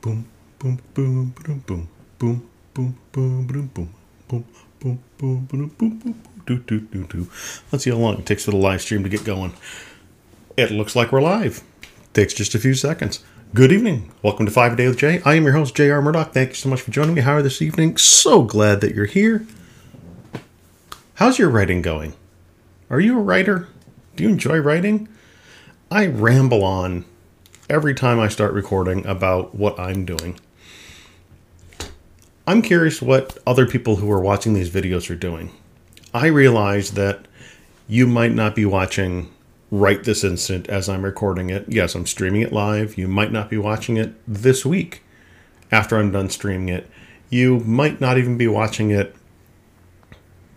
boom, boom, boom, boom, boom, boom, boom, boom, boom, boom, boom, boom, boom, boom, boom, boom, do, do, do, do. Let's see how long it takes for the live stream to get going. It looks like we're live. Takes just a few seconds. Good evening. Welcome to Five a Day with Jay. I am your host, J.R. Murdoch. Thank you so much for joining me. How are this evening? So glad that you're here. How's your writing going? Are you a writer? Do you enjoy writing? I ramble on every time I start recording about what I'm doing. I'm curious what other people who are watching these videos are doing. I realize that you might not be watching right this instant as I'm recording it. Yes, I'm streaming it live. You might not be watching it this week after I'm done streaming it. You might not even be watching it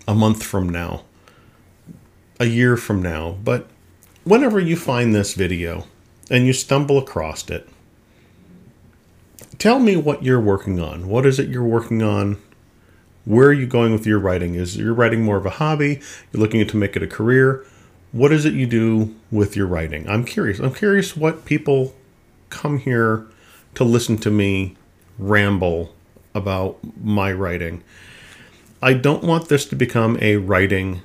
a month from now, a year from now. But whenever you find this video and you stumble across it, tell me what you're working on. What is it you're working on? Where are you going with your writing? Is your writing more of a hobby? You're looking to make it a career? What is it you do with your writing? I'm curious. I'm curious what people come here to listen to me ramble about my writing. I don't want this to become a writing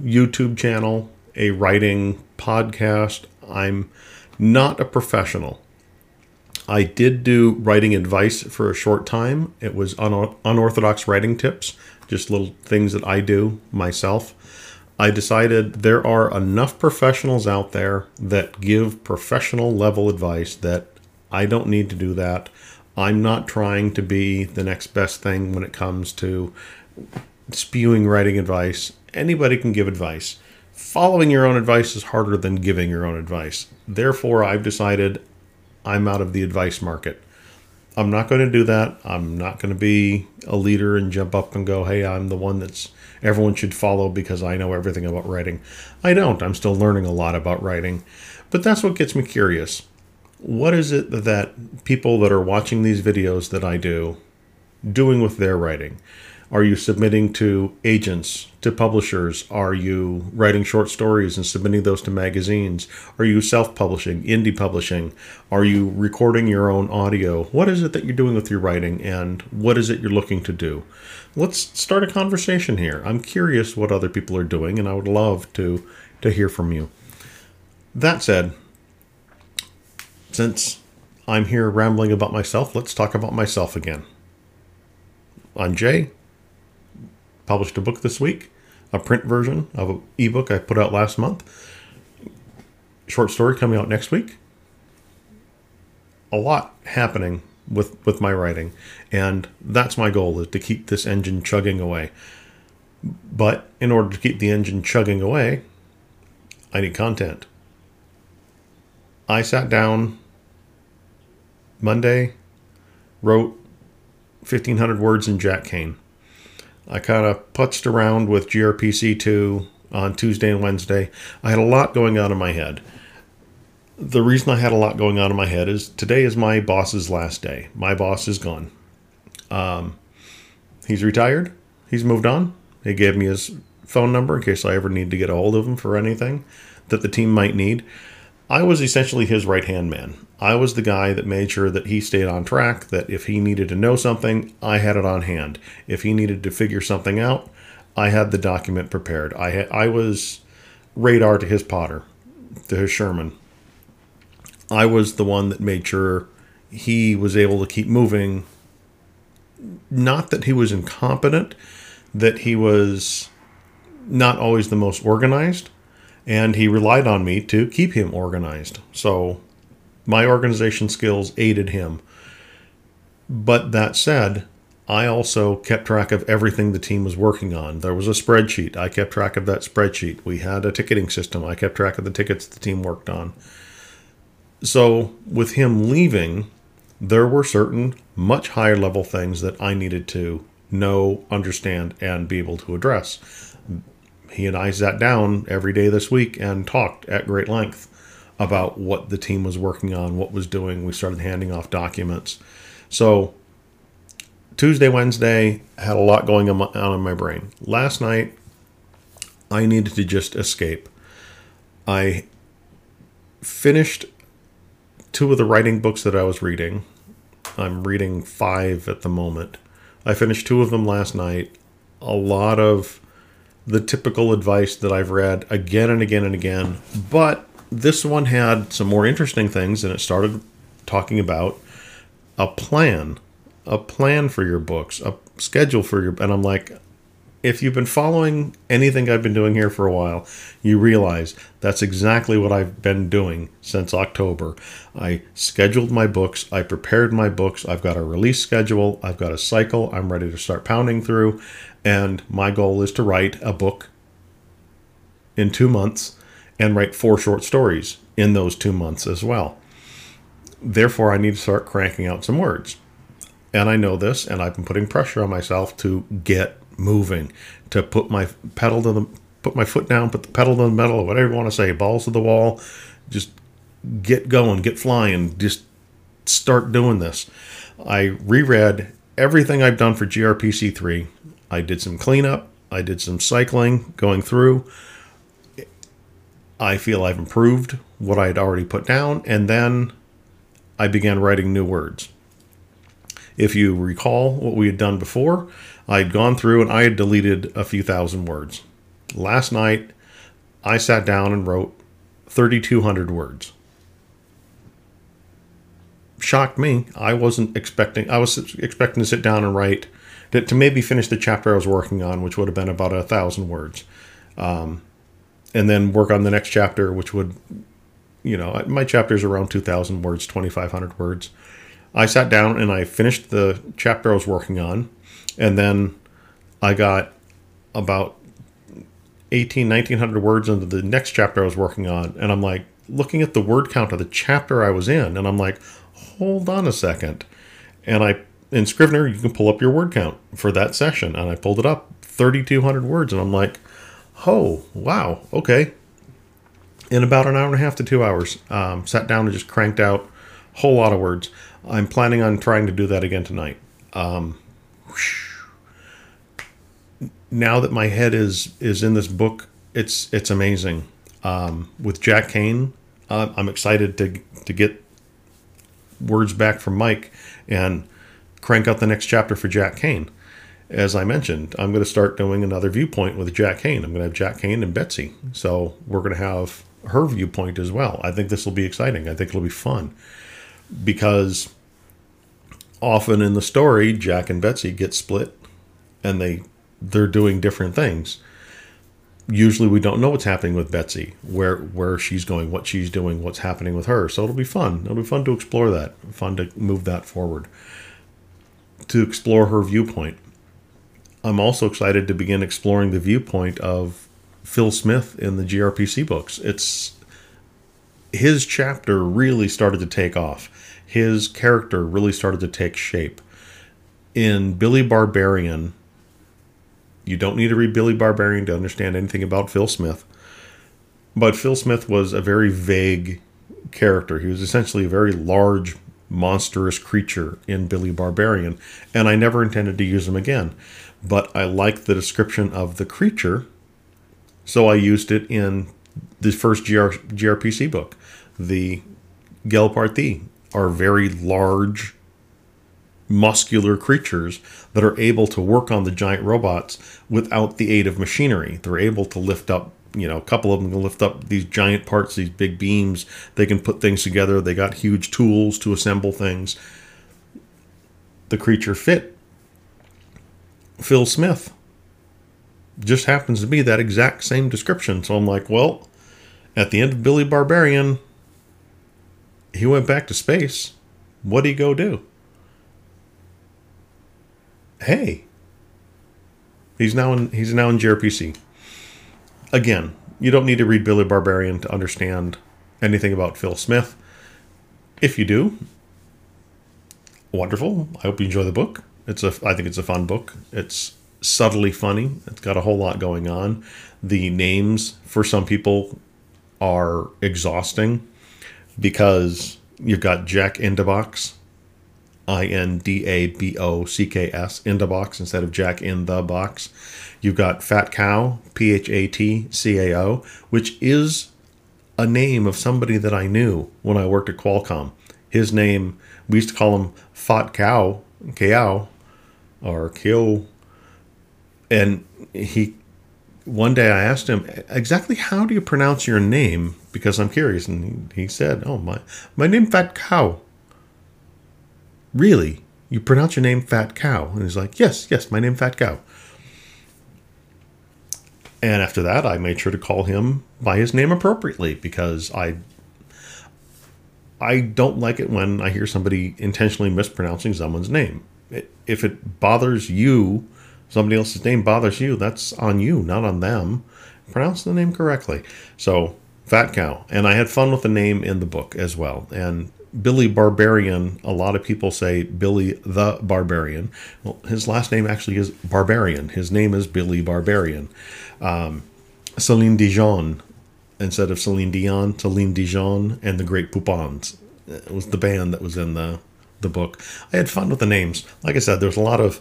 YouTube channel, a writing podcast. I'm not a professional. I did do writing advice for a short time. It was un- unorthodox writing tips, just little things that I do myself. I decided there are enough professionals out there that give professional level advice that I don't need to do that. I'm not trying to be the next best thing when it comes to spewing writing advice. Anybody can give advice. Following your own advice is harder than giving your own advice. Therefore, I've decided I'm out of the advice market. I'm not going to do that. I'm not going to be a leader and jump up and go, hey, I'm the one that's everyone should follow because I know everything about writing. I don't. I'm still learning a lot about writing. But that's what gets me curious. What is it that people that are watching these videos that I do doing with their writing? Are you submitting to agents, to publishers? Are you writing short stories and submitting those to magazines? Are you self publishing, indie publishing? Are you recording your own audio? What is it that you're doing with your writing and what is it you're looking to do? Let's start a conversation here. I'm curious what other people are doing and I would love to, to hear from you. That said, since I'm here rambling about myself, let's talk about myself again. I'm Jay published a book this week, a print version of an ebook I put out last month. Short story coming out next week. A lot happening with with my writing, and that's my goal is to keep this engine chugging away. But in order to keep the engine chugging away, I need content. I sat down Monday, wrote 1500 words in Jack Kane I kind of putzed around with GRPC 2 on Tuesday and Wednesday. I had a lot going on in my head. The reason I had a lot going on in my head is today is my boss's last day. My boss is gone. Um, he's retired. He's moved on. He gave me his phone number in case I ever need to get a hold of him for anything that the team might need. I was essentially his right hand man. I was the guy that made sure that he stayed on track, that if he needed to know something, I had it on hand. If he needed to figure something out, I had the document prepared. I I was radar to his Potter, to his Sherman. I was the one that made sure he was able to keep moving. Not that he was incompetent, that he was not always the most organized, and he relied on me to keep him organized. So my organization skills aided him. But that said, I also kept track of everything the team was working on. There was a spreadsheet. I kept track of that spreadsheet. We had a ticketing system. I kept track of the tickets the team worked on. So, with him leaving, there were certain much higher level things that I needed to know, understand, and be able to address he and I sat down every day this week and talked at great length about what the team was working on, what was doing. We started handing off documents. So Tuesday, Wednesday had a lot going on in my brain. Last night, I needed to just escape. I finished two of the writing books that I was reading. I'm reading five at the moment. I finished two of them last night. A lot of the typical advice that I've read again and again and again, but this one had some more interesting things, and it started talking about a plan, a plan for your books, a schedule for your. And I'm like, if you've been following anything I've been doing here for a while, you realize that's exactly what I've been doing since October. I scheduled my books, I prepared my books, I've got a release schedule, I've got a cycle I'm ready to start pounding through, and my goal is to write a book in two months and write four short stories in those two months as well. Therefore, I need to start cranking out some words. And I know this, and I've been putting pressure on myself to get moving, to put my pedal to the put my foot down, put the pedal to the metal, whatever you want to say, balls to the wall, just get going, get flying, just start doing this. I reread everything I've done for GRPC 3. I did some cleanup, I did some cycling going through. I feel I've improved what I had already put down, and then I began writing new words. If you recall what we had done before, I had gone through and I had deleted a few thousand words. Last night, I sat down and wrote 3,200 words. Shocked me. I wasn't expecting, I was expecting to sit down and write, to, to maybe finish the chapter I was working on, which would have been about a thousand words. Um, and then work on the next chapter, which would, you know, my chapter is around 2,000 words, 2,500 words. I sat down and I finished the chapter I was working on, and then I got about 18, 1900 words into the next chapter I was working on, and I'm like looking at the word count of the chapter I was in, and I'm like, hold on a second. And I, in Scrivener, you can pull up your word count for that session, and I pulled it up 3,200 words, and I'm like, oh, wow, okay. In about an hour and a half to two hours, um, sat down and just cranked out a whole lot of words. I'm planning on trying to do that again tonight. Um, now that my head is is in this book, it's it's amazing. Um, with Jack Kane, uh, I'm excited to to get words back from Mike and crank out the next chapter for Jack Kane. As I mentioned, I'm going to start doing another viewpoint with Jack Kane. I'm going to have Jack Kane and Betsy. So we're going to have her viewpoint as well. I think this will be exciting. I think it'll be fun because often in the story, Jack and Betsy get split and they they're doing different things. Usually we don't know what's happening with Betsy, where where she's going, what she's doing, what's happening with her. So it'll be fun. It'll be fun to explore that, fun to move that forward. To explore her viewpoint. I'm also excited to begin exploring the viewpoint of Phil Smith in the GRPC books. It's his chapter really started to take off. His character really started to take shape. In Billy Barbarian, you don't need to read Billy Barbarian to understand anything about Phil Smith. But Phil Smith was a very vague character. He was essentially a very large, monstrous creature in Billy Barbarian, and I never intended to use him again. But I liked the description of the creature, so I used it in the first GR, GRPC book. The Gelparthi are very large, muscular creatures that are able to work on the giant robots without the aid of machinery. They're able to lift up, you know, a couple of them can lift up these giant parts, these big beams. They can put things together. They got huge tools to assemble things. The creature fit Phil Smith. Just happens to be that exact same description. So I'm like, well, at the end of Billy Barbarian, he went back to space. What'd he go do? Hey, he's now in he's now in GRPC. Again, you don't need to read Billy Barbarian to understand anything about Phil Smith. If you do, wonderful. I hope you enjoy the book. It's a I think it's a fun book. It's subtly funny. It's got a whole lot going on. The names for some people are exhausting because you've got Jack Indabocks, I N D A B O C K S, in the box instead of Jack in the Box. You've got Phat Cao, P H A T C A O, which is a name of somebody that I knew when I worked at Qualcomm. His name, we used to call him Fat Cow, Cow, or Kyo. And he, one day I asked him, exactly how do you pronounce your name? Because I'm curious. And he, he said, oh, my, my name Fat Cow. Really? You pronounce your name Fat Cow? And he's like, yes, yes, my name Fat Cow. And after that, I made sure to call him by his name appropriately because I I don't like it when I hear somebody intentionally mispronouncing someone's name. If it bothers you, somebody else's name bothers you, that's on you, not on them. Pronounce the name correctly. So, Phat Cao. And I had fun with the name in the book as well. And Billy Barbarian, a lot of people say Billy the Barbarian. Well, his last name actually is Barbarian. His name is Billy Barbarian. Um, Celine Dijon, instead of Celine Dion, Celine Dijon and the Grey Poupons. It was the band that was in the, the book. I had fun with the names. Like I said, there's a lot of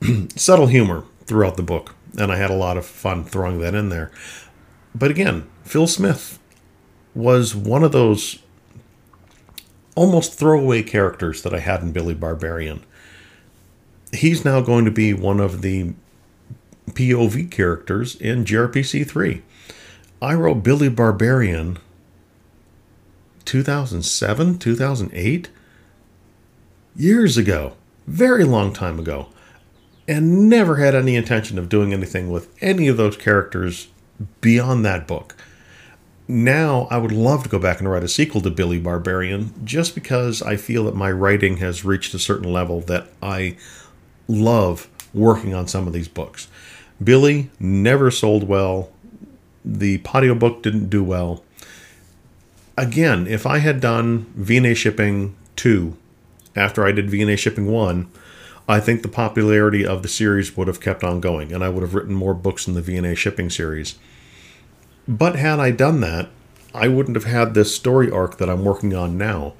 subtle humor throughout the book, and I had a lot of fun throwing that in there. But again, Phil Smith was one of those almost throwaway characters that I had in Billy Barbarian. He's now going to be one of the POV characters in GRPC 3. I wrote Billy Barbarian 2007, 2008, years ago, very long time ago, and never had any intention of doing anything with any of those characters beyond that book now I would love to go back and write a sequel to Billy Barbarian just because I feel that my writing has reached a certain level that I love working on some of these books. Billy never sold well. The Patio book didn't do well. Again, if I had done VNA Shipping 2 after I did VNA Shipping 1, I think the popularity of the series would have kept on going and I would have written more books in the VNA Shipping series. But had I done that, I wouldn't have had this story arc that I'm working on now.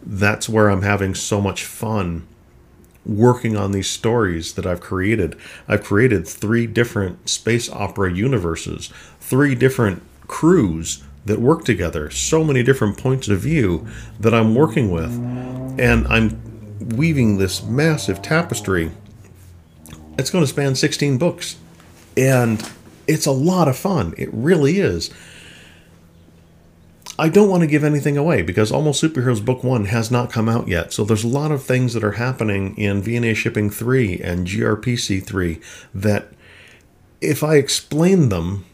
That's where I'm having so much fun working on these stories that I've created. I've created three different space opera universes, three different crews that work together, so many different points of view that I'm working with. And I'm weaving this massive tapestry. It's going to span 16 books. And it's a lot of fun. It really is. I don't want to give anything away because Almost Superheroes Book 1 has not come out yet. So there's a lot of things that are happening in VNA Shipping 3 and GRPC 3 that if I explain them,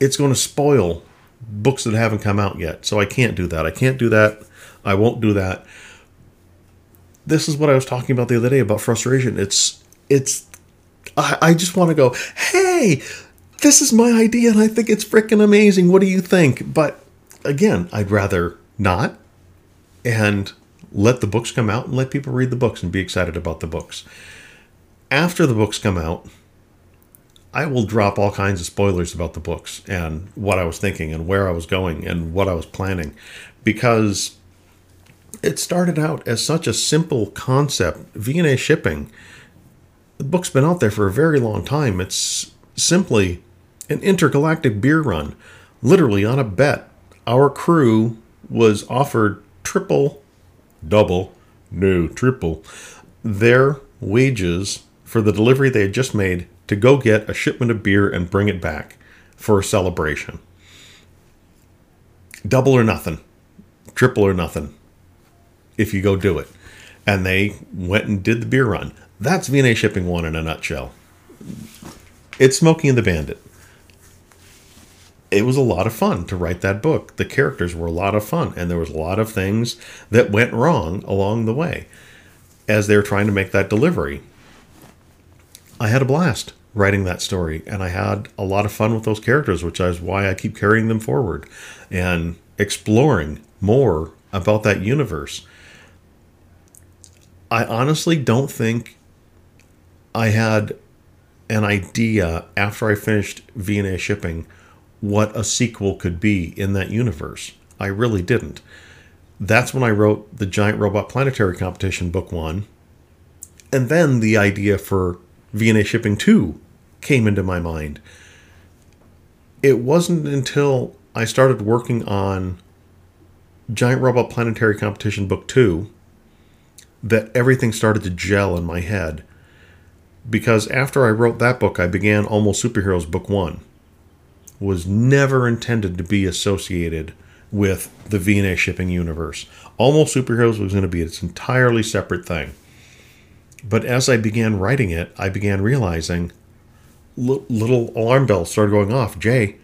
it's going to spoil books that haven't come out yet. So I can't do that. I can't do that. I won't do that. This is what I was talking about the other day about frustration. It's it's I, I just want to go, hey, this is my idea and I think it's freaking amazing. What do you think? But again, I'd rather not and let the books come out and let people read the books and be excited about the books. After the books come out, I will drop all kinds of spoilers about the books and what I was thinking and where I was going and what I was planning because it started out as such a simple concept. VNA shipping the book's been out there for a very long time. It's simply an intergalactic beer run, literally on a bet. Our crew was offered triple, double, no, triple, their wages for the delivery they had just made to go get a shipment of beer and bring it back for a celebration. Double or nothing, triple or nothing, if you go do it. And they went and did the beer run. That's VNA Shipping 1 in a nutshell. It's Smokey and the Bandit. It was a lot of fun to write that book. The characters were a lot of fun, and there was a lot of things that went wrong along the way as they were trying to make that delivery. I had a blast writing that story, and I had a lot of fun with those characters, which is why I keep carrying them forward and exploring more about that universe. I honestly don't think I had an idea after I finished VNA shipping what a sequel could be in that universe. I really didn't. That's when I wrote the Giant Robot Planetary Competition Book 1. And then the idea for VNA Shipping 2 came into my mind. It wasn't until I started working on Giant Robot Planetary Competition Book 2 that everything started to gel in my head. Because after I wrote that book, I began Almost Superheroes Book 1. Was never intended to be associated with the VNA shipping universe. Almost Superheroes was going to be its entirely separate thing. But as I began writing it, I began realizing little alarm bells started going off. Jay,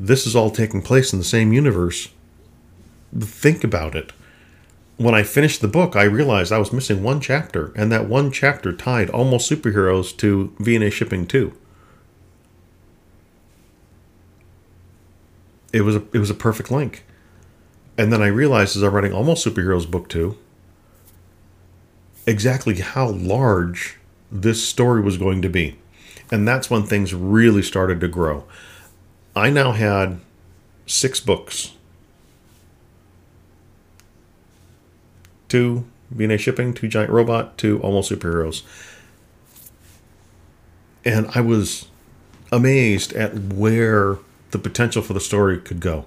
this is all taking place in the same universe. Think about it. When I finished the book, I realized I was missing one chapter, and that one chapter tied almost superheroes to VNA shipping too. It was a it was a perfect link. And then I realized as I'm writing almost superheroes book two exactly how large this story was going to be. And that's when things really started to grow. I now had six books. Two VNA Shipping, two Giant Robot, two Almost Superheroes. And I was amazed at where the potential for the story could go.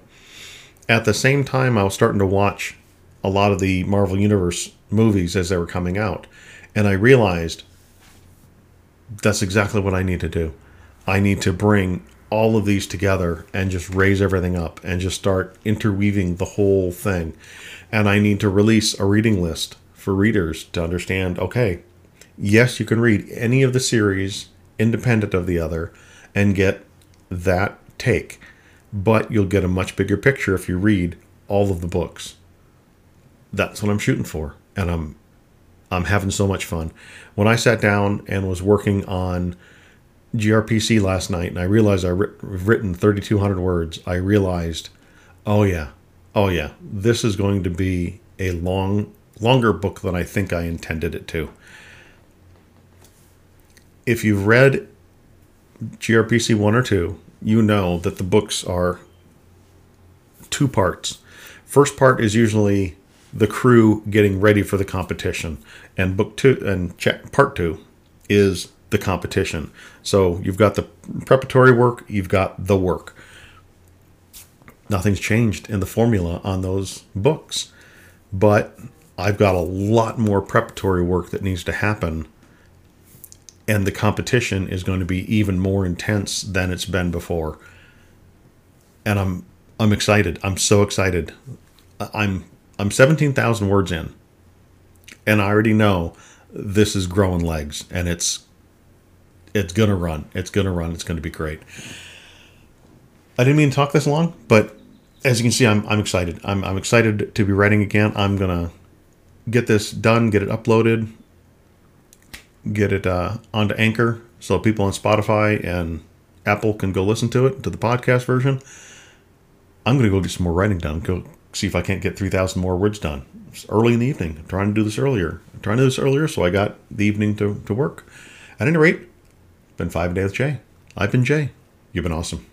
At the same time, I was starting to watch a lot of the Marvel Universe movies as they were coming out. And I realized that's exactly what I need to do. I need to bring all of these together and just raise everything up and just start interweaving the whole thing. And I need to release a reading list for readers to understand okay, yes, you can read any of the series independent of the other and get that take, but you'll get a much bigger picture if you read all of the books. That's what I'm shooting for, and I'm I'm having so much fun. When I sat down and was working on GRPC last night and I realized I've written 3,200 words, I realized, oh yeah, oh yeah, this is going to be a long, longer book than I think I intended it to. If you've read GRPC 1 or 2, you know that the books are two parts. First part is usually the crew getting ready for the competition, and book two and part two is the competition. So you've got the preparatory work, you've got the work. Nothing's changed in the formula on those books, but I've got a lot more preparatory work that needs to happen. And the competition is going to be even more intense than it's been before. And I'm I'm excited. I'm so excited. I'm I'm 17,000 words in. And I already know this is growing legs and it's it's gonna run. It's gonna run. It's gonna be great. I didn't mean to talk this long, but as you can see, I'm I'm excited. I'm I'm excited to be writing again. I'm gonna get this done, get it uploaded, get it uh, onto Anchor, so people on Spotify and Apple can go listen to it to the podcast version. I'm gonna go get some more writing done. Go see if I can't get 3,000 more words done. It's early in the evening. I'm trying to do this earlier. I'm trying to do this earlier, so I got the evening to, to work. At any rate, been five days with Jay. I've been Jay. You've been awesome.